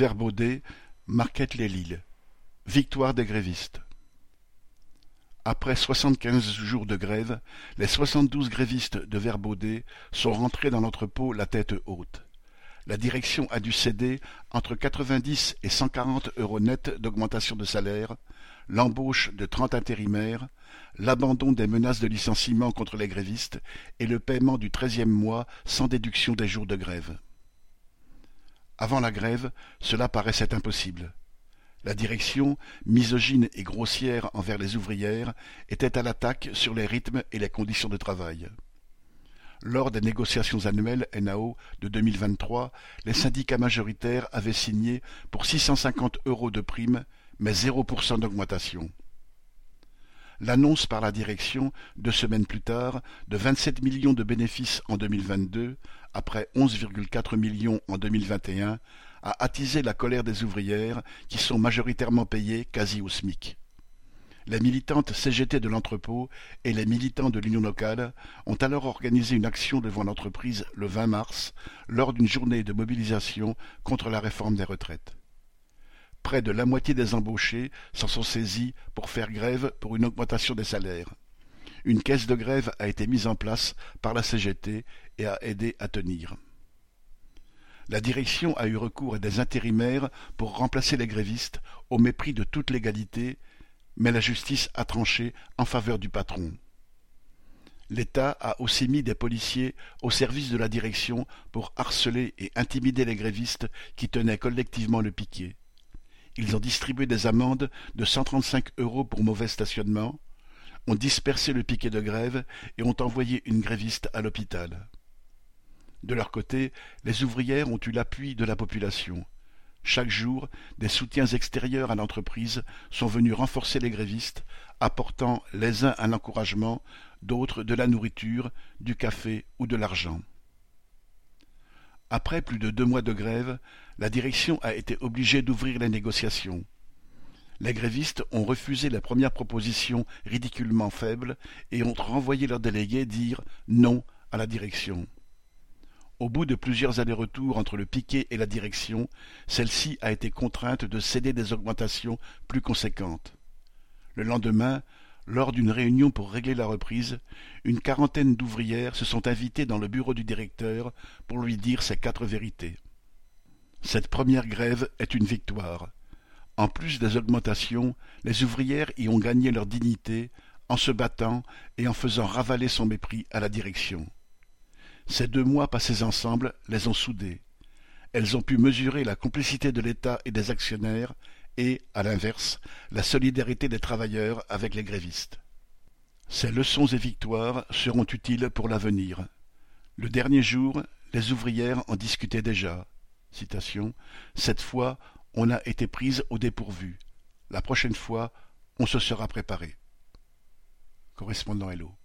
Verbaudet, Marquette-les-Lilles. Victoire des grévistes. Après soixante-quinze jours de grève, les soixante-douze grévistes de Verbaudet sont rentrés dans l'entrepôt la tête haute. La direction a dû céder entre quatre-vingt-dix et cent quarante euros nets d'augmentation de salaire, l'embauche de trente intérimaires, l'abandon des menaces de licenciement contre les grévistes et le paiement du treizième mois sans déduction des jours de grève. Avant la grève, cela paraissait impossible. La direction, misogyne et grossière envers les ouvrières, était à l'attaque sur les rythmes et les conditions de travail. Lors des négociations annuelles NAO de 2023, les syndicats majoritaires avaient signé pour 650 euros de prime, mais 0% d'augmentation. L'annonce par la direction, deux semaines plus tard, de 27 millions de bénéfices en 2022, après 11,4 millions en 2021, a attisé la colère des ouvrières qui sont majoritairement payées quasi au SMIC. Les militantes CGT de l'entrepôt et les militants de l'Union locale ont alors organisé une action devant l'entreprise le 20 mars lors d'une journée de mobilisation contre la réforme des retraites. Près de la moitié des embauchés s'en sont saisis pour faire grève pour une augmentation des salaires. Une caisse de grève a été mise en place par la CGT et a aidé à tenir. La direction a eu recours à des intérimaires pour remplacer les grévistes, au mépris de toute légalité, mais la justice a tranché en faveur du patron. L'État a aussi mis des policiers au service de la direction pour harceler et intimider les grévistes qui tenaient collectivement le piquet. Ils ont distribué des amendes de 135 euros pour mauvais stationnement, ont dispersé le piquet de grève et ont envoyé une gréviste à l'hôpital. De leur côté, les ouvrières ont eu l'appui de la population. Chaque jour, des soutiens extérieurs à l'entreprise sont venus renforcer les grévistes, apportant les uns un encouragement, d'autres de la nourriture, du café ou de l'argent. Après plus de deux mois de grève, la direction a été obligée d'ouvrir les négociations. Les grévistes ont refusé la première proposition ridiculement faible et ont renvoyé leurs délégués dire non à la direction. Au bout de plusieurs allers-retours entre le piquet et la direction, celle-ci a été contrainte de céder des augmentations plus conséquentes. Le lendemain, lors d'une réunion pour régler la reprise, une quarantaine d'ouvrières se sont invitées dans le bureau du directeur pour lui dire ces quatre vérités. Cette première grève est une victoire. En plus des augmentations, les ouvrières y ont gagné leur dignité en se battant et en faisant ravaler son mépris à la direction. Ces deux mois passés ensemble les ont soudées. Elles ont pu mesurer la complicité de l'État et des actionnaires et, à l'inverse, la solidarité des travailleurs avec les grévistes. Ces leçons et victoires seront utiles pour l'avenir. Le dernier jour, les ouvrières en discutaient déjà. Citation. Cette fois, on a été prise au dépourvu. La prochaine fois, on se sera préparé. Correspondant Hello.